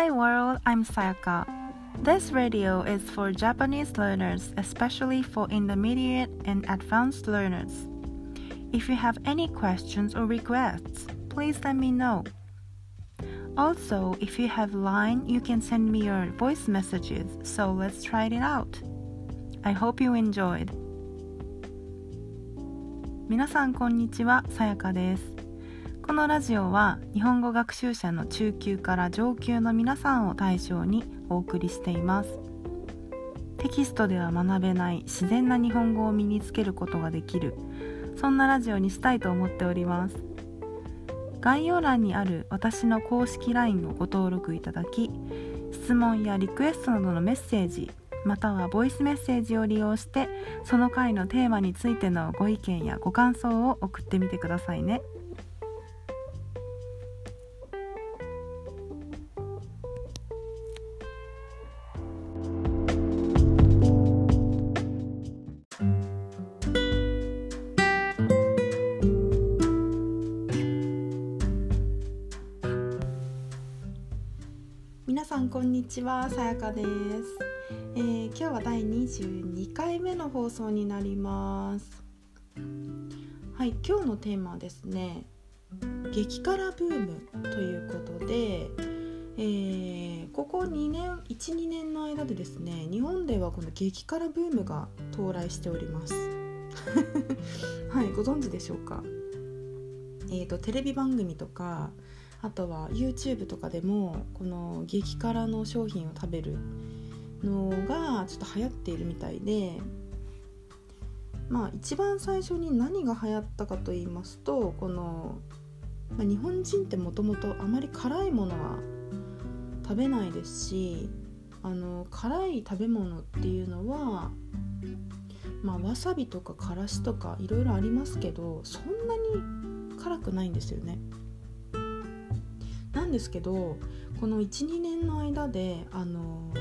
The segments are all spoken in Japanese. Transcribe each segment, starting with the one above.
Hi world, I'm Sayaka. This radio is for Japanese learners, especially for intermediate and advanced learners. If you have any questions or requests, please let me know. Also, if you have Line, you can send me your voice messages, so let's try it out. I hope you enjoyed. 皆さんこんにちは、さやかです。 このラジオは日本語学習者の中級から上級の皆さんを対象にお送りしています。テキストでは学べない自然な日本語を身につけることができるそんなラジオにしたいと思っております概要欄にある私の公式 LINE をご登録いただき質問やリクエストなどのメッセージまたはボイスメッセージを利用してその回のテーマについてのご意見やご感想を送ってみてくださいね。さんこんにちは。さやかです、えー、今日は第22回目の放送になります。はい今日のテーマはですね激辛ブームということで、えー、ここ2年12年の間でですね日本ではこの激辛ブームが到来しております。はいご存知でしょうか？えーとテレビ番組とかあとは YouTube とかでもこの激辛の商品を食べるのがちょっと流行っているみたいでまあ一番最初に何が流行ったかと言いますとこの、まあ、日本人ってもともとあまり辛いものは食べないですしあの辛い食べ物っていうのはまあわさびとかからしとかいろいろありますけどそんなに辛くないんですよね。んですけどこの12年の間であの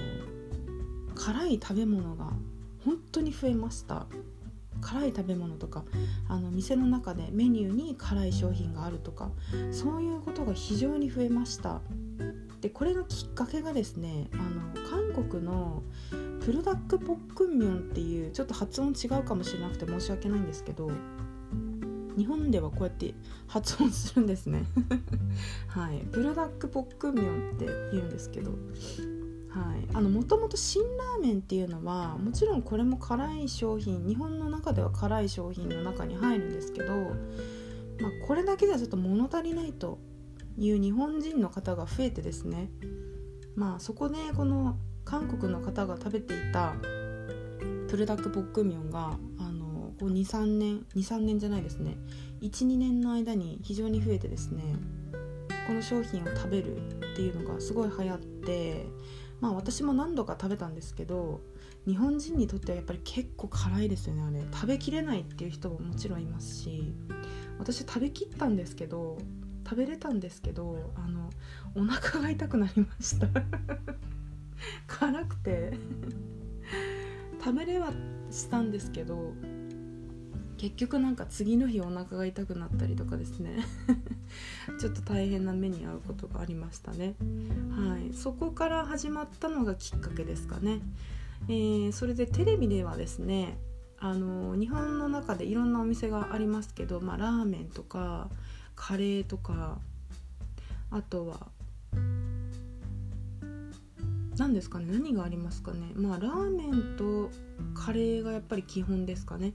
辛い食べ物が本当に増えました。辛い食べ物とかあの店の中でメニューに辛い商品があるとかそういうことが非常に増えました。でこれのきっかけがですねあの韓国のプルダックポックンミョンっていうちょっと発音違うかもしれなくて申し訳ないんですけど日本ではこうやって発音するんですね。はい。ブルダックポックミョンって言うんですけど。はい。あのもともと辛ラーメンっていうのはもちろんこれも辛い商品日本の中では辛い商品の中に入るんですけど、まあ、これだけではちょっと物足りないという日本人の方が増えてですねまあそこでこの韓国の方が食べていたプルダックポックミョンがこう23年23年じゃないですね。12年の間に非常に増えてですねこの商品を食べるっていうのがすごい流行ってまあ私も何度か食べたんですけど日本人にとってはやっぱり結構辛いですよねあれ。食べきれないっていう人ももちろんいますし私食べきったんですけど食べれたんですけどあのお腹が痛くなりました。辛くて。食べれはしたんですけど結局なんか次の日お腹が痛くなったりとかですね。ちょっと大変な目に遭うことがありましたね。はい。そこから始まったのがきっかけですかね、えー、それでテレビではですねあの日本の中でいろんなお店がありますけど、まあ、ラーメンとかカレーとかあとは何ですかね？何がありますかね？まあラーメンとカレーがやっぱり基本ですかね。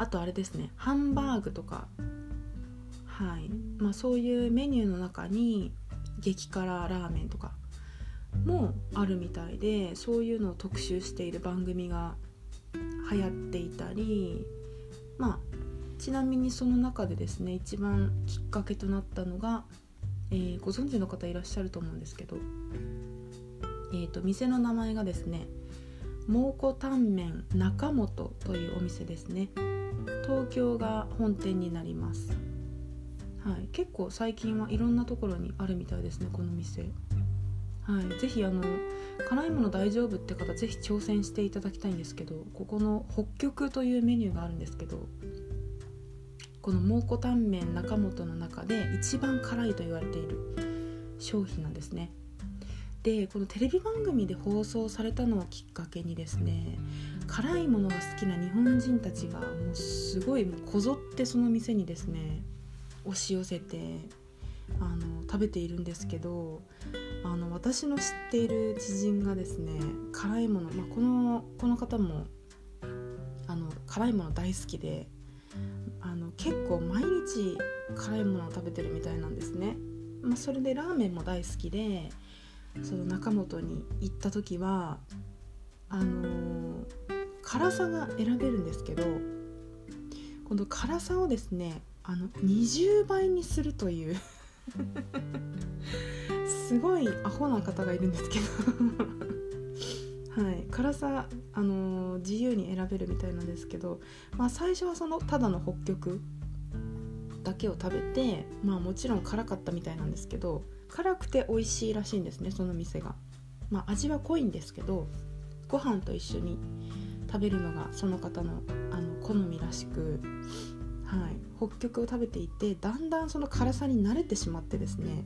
あとあれですねハンバーグとか。はい。まあそういうメニューの中に激辛ラーメンとかもあるみたいでそういうのを特集している番組が流行っていたりまあちなみにその中でですね一番きっかけとなったのが、えー、ご存知の方いらっしゃると思うんですけど、えーと、店の名前がですね蒙古タンメン中本というお店ですね。東京が本店になります、はい、結構最近はいろんなところにあるみたいですねこの店。はい、ぜひあの辛いもの大丈夫って方ぜひ挑戦していただきたいんですけどここの北極というメニューがあるんですけどこの蒙古タンメン中本の中で一番辛いと言われている商品なんですね。でこのテレビ番組で放送されたのをきっかけにですね辛いものが好きな日本人たちがもうすごいこぞってその店にですね押し寄せてあの食べているんですけどあの私の知っている知人がですね辛いもの、まあ、このこの方もあの辛いもの大好きであの結構毎日辛いものを食べてるみたいなんですね、まあ、それでラーメンも大好きでその中本に行った時はあの、辛さが選べるんですけどこの辛さをですねあの20倍にするという すごいアホな方がいるんですけどはい辛さ、あのー、自由に選べるみたいなんですけど、まあ、最初はそのただの北極だけを食べてまあもちろん辛かったみたいなんですけど辛くて美味しいらしいんですねその店が。まあ、味は濃いんですけどご飯と一緒に食べるのがその方のあの好みらしく、はい、北極を食べていてだんだんその辛さに慣れてしまってですね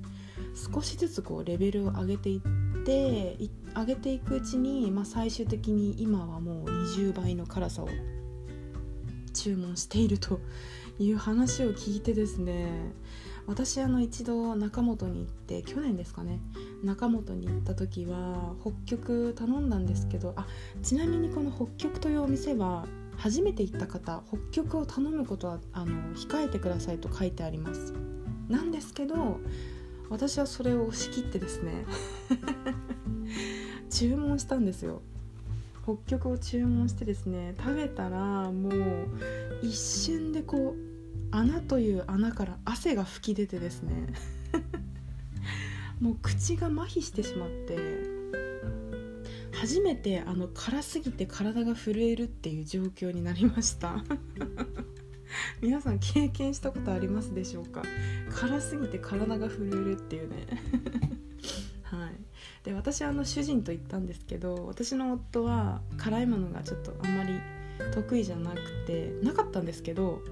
少しずつこうレベルを上げていって上げていくうちに、まあ、最終的に今はもう20倍の辛さを注文しているという話を聞いてですね私あの一度中本に行って去年ですかね中本に行った時は北極頼んだんですけどあちなみにこの北極というお店は初めて行った方北極を頼むことはあの控えてくださいと書いてあります。なんですけど私はそれを押し切ってですね 注文したんですよ。北極を注文してですね食べたらもう一瞬でこう穴という穴から汗が噴き出てですね。もう口が麻痺してしまって初めてあの辛すぎて体が震えるっていう状況になりました。皆さん経験したことありますでしょうか？辛すぎて体が震えるっていうね。はい。で私はあの主人と行ったんですけど私の夫は辛いものがちょっとあんまり得意じゃなくてなかったんですけど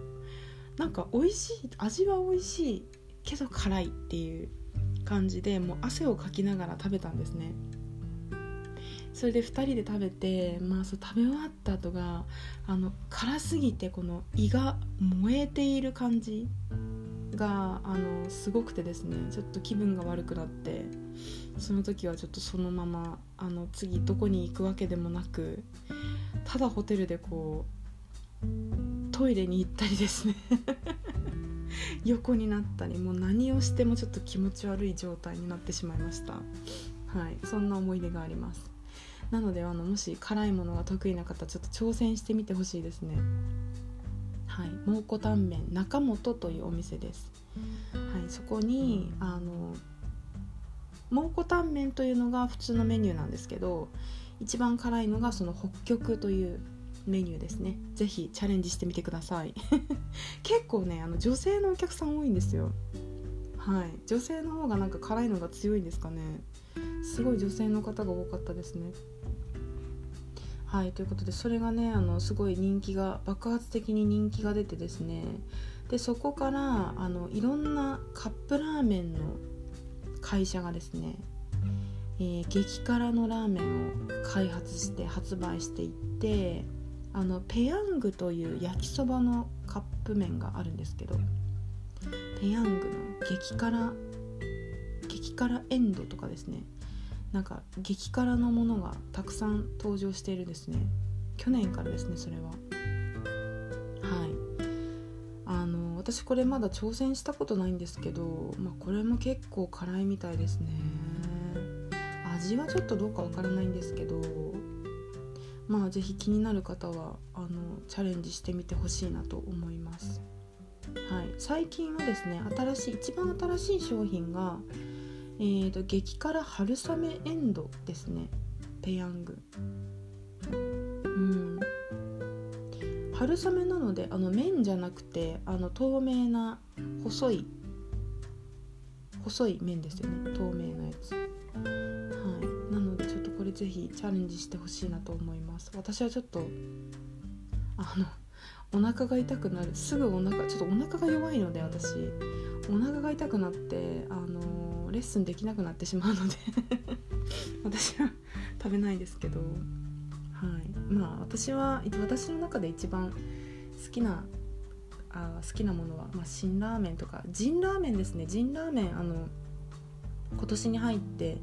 なんか美味しい味は美味しいけど辛いっていう感じでもう汗をかきながら食べたんですね。それで2人で食べて、まあ、そう食べ終わった後があの辛すぎてこの胃が燃えている感じがあのすごくてですねちょっと気分が悪くなってその時はちょっとそのままあの次どこに行くわけでもなくただホテルでこうトイレに行ったりですね。横になったりもう何をしてもちょっと気持ち悪い状態になってしまいました。はい。そんな思い出があります。なのであのもし辛いものが得意な方ちょっと挑戦してみてほしいですね。はい。蒙古タンメン中本というお店です。はい。そこにあの蒙古タンメンというのが普通のメニューなんですけど一番辛いのがその北極というメニューですね。是非チャレンジしてみてください。結構ねあの女性のお客さん多いんですよ。はい。女性の方がなんか辛いのが強いんですかね。すごい女性の方が多かったですね。はい。ということでそれがねあのすごい人気が爆発的に人気が出てですね。でそこからあのいろんなカップラーメンの会社がですねえー、激辛のラーメンを開発して発売していってあのペヤングという焼きそばのカップ麺があるんですけどペヤングの激辛激辛エンドとかですね。なんか激辛のものがたくさん登場しているですね。去年からですねそれは。はい。あの私これまだ挑戦したことないんですけど、まあ、これも結構辛いみたいですね。味はちょっとどうかわからないんですけどまあ是非気になる方はあのチャレンジしてみてほしいなと思います。はい、最近はですね新しい一番新しい商品が、えーと、激辛春雨エンドですね。ペヤング。うん。春雨なのであの麺じゃなくてあの透明な細い細い麺ですよね。透明なやつ。ぜひチャレンジしてほしいなと思います。私はちょっとあのお腹が痛くなるすぐお腹ちょっとお腹が弱いので私。お腹が痛くなってあのレッスンできなくなってしまうので。私は食べないですけど。はい。まあ私は私の中で一番好きなあ好きなものは、まあ、辛ラーメンとか。ジンラーメンですね。ジンラーメンあの今年に入って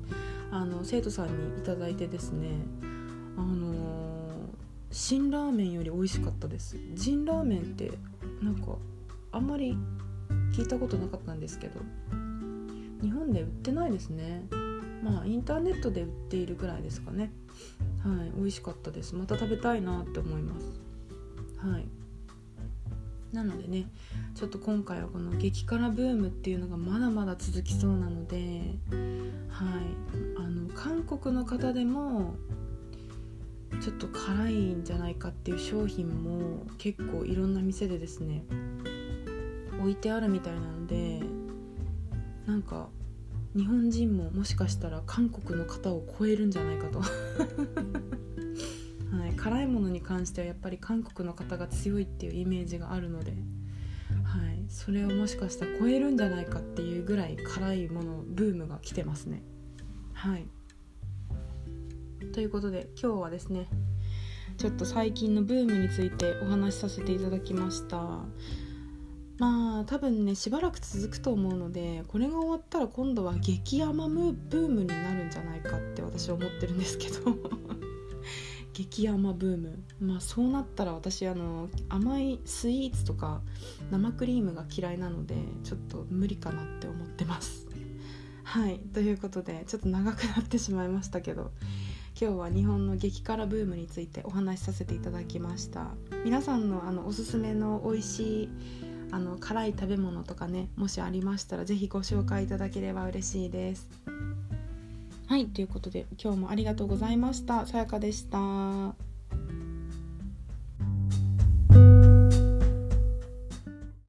あの生徒さんに頂いてですねあの辛ラーメンより美味しかったです。ジンラーメンってなんかあんまり聞いたことなかったんですけど日本で売ってないですね。まあインターネットで売っているぐらいですかね。はい美味しかったです。また食べたいなって思います。はい。なのでねちょっと今回はこの激辛ブームっていうのがまだまだ続きそうなのではい。あの韓国の方でもちょっと辛いんじゃないかっていう商品も結構いろんな店でですね置いてあるみたいなのでなんか日本人ももしかしたら韓国の方を超えるんじゃないかと。はい、辛いものに関してはやっぱり韓国の方が強いっていうイメージがあるので、それをもしかしたら超えるんじゃないかっていうぐらい辛いものブームが来てますね。はいということで今日はですねちょっと最近のブームについてお話しさせていただきました。まあ多分ねしばらく続くと思うのでこれが終わったら今度は激甘ムブームになるんじゃないかって私は思ってるんですけど激甘ブーム。まあそうなったら私あの甘いスイーツとか生クリームが嫌いなのでちょっと無理かなって思ってます。はい。ということでちょっと長くなってしまいましたけど今日は日本の激辛ブームについてお話しさせていただきました。皆さんのあのおすすめの美味しいあの辛い食べ物とかねもしありましたら是非ご紹介いただければ嬉しいです。はいということで今日もありがとうございました。さやかでした。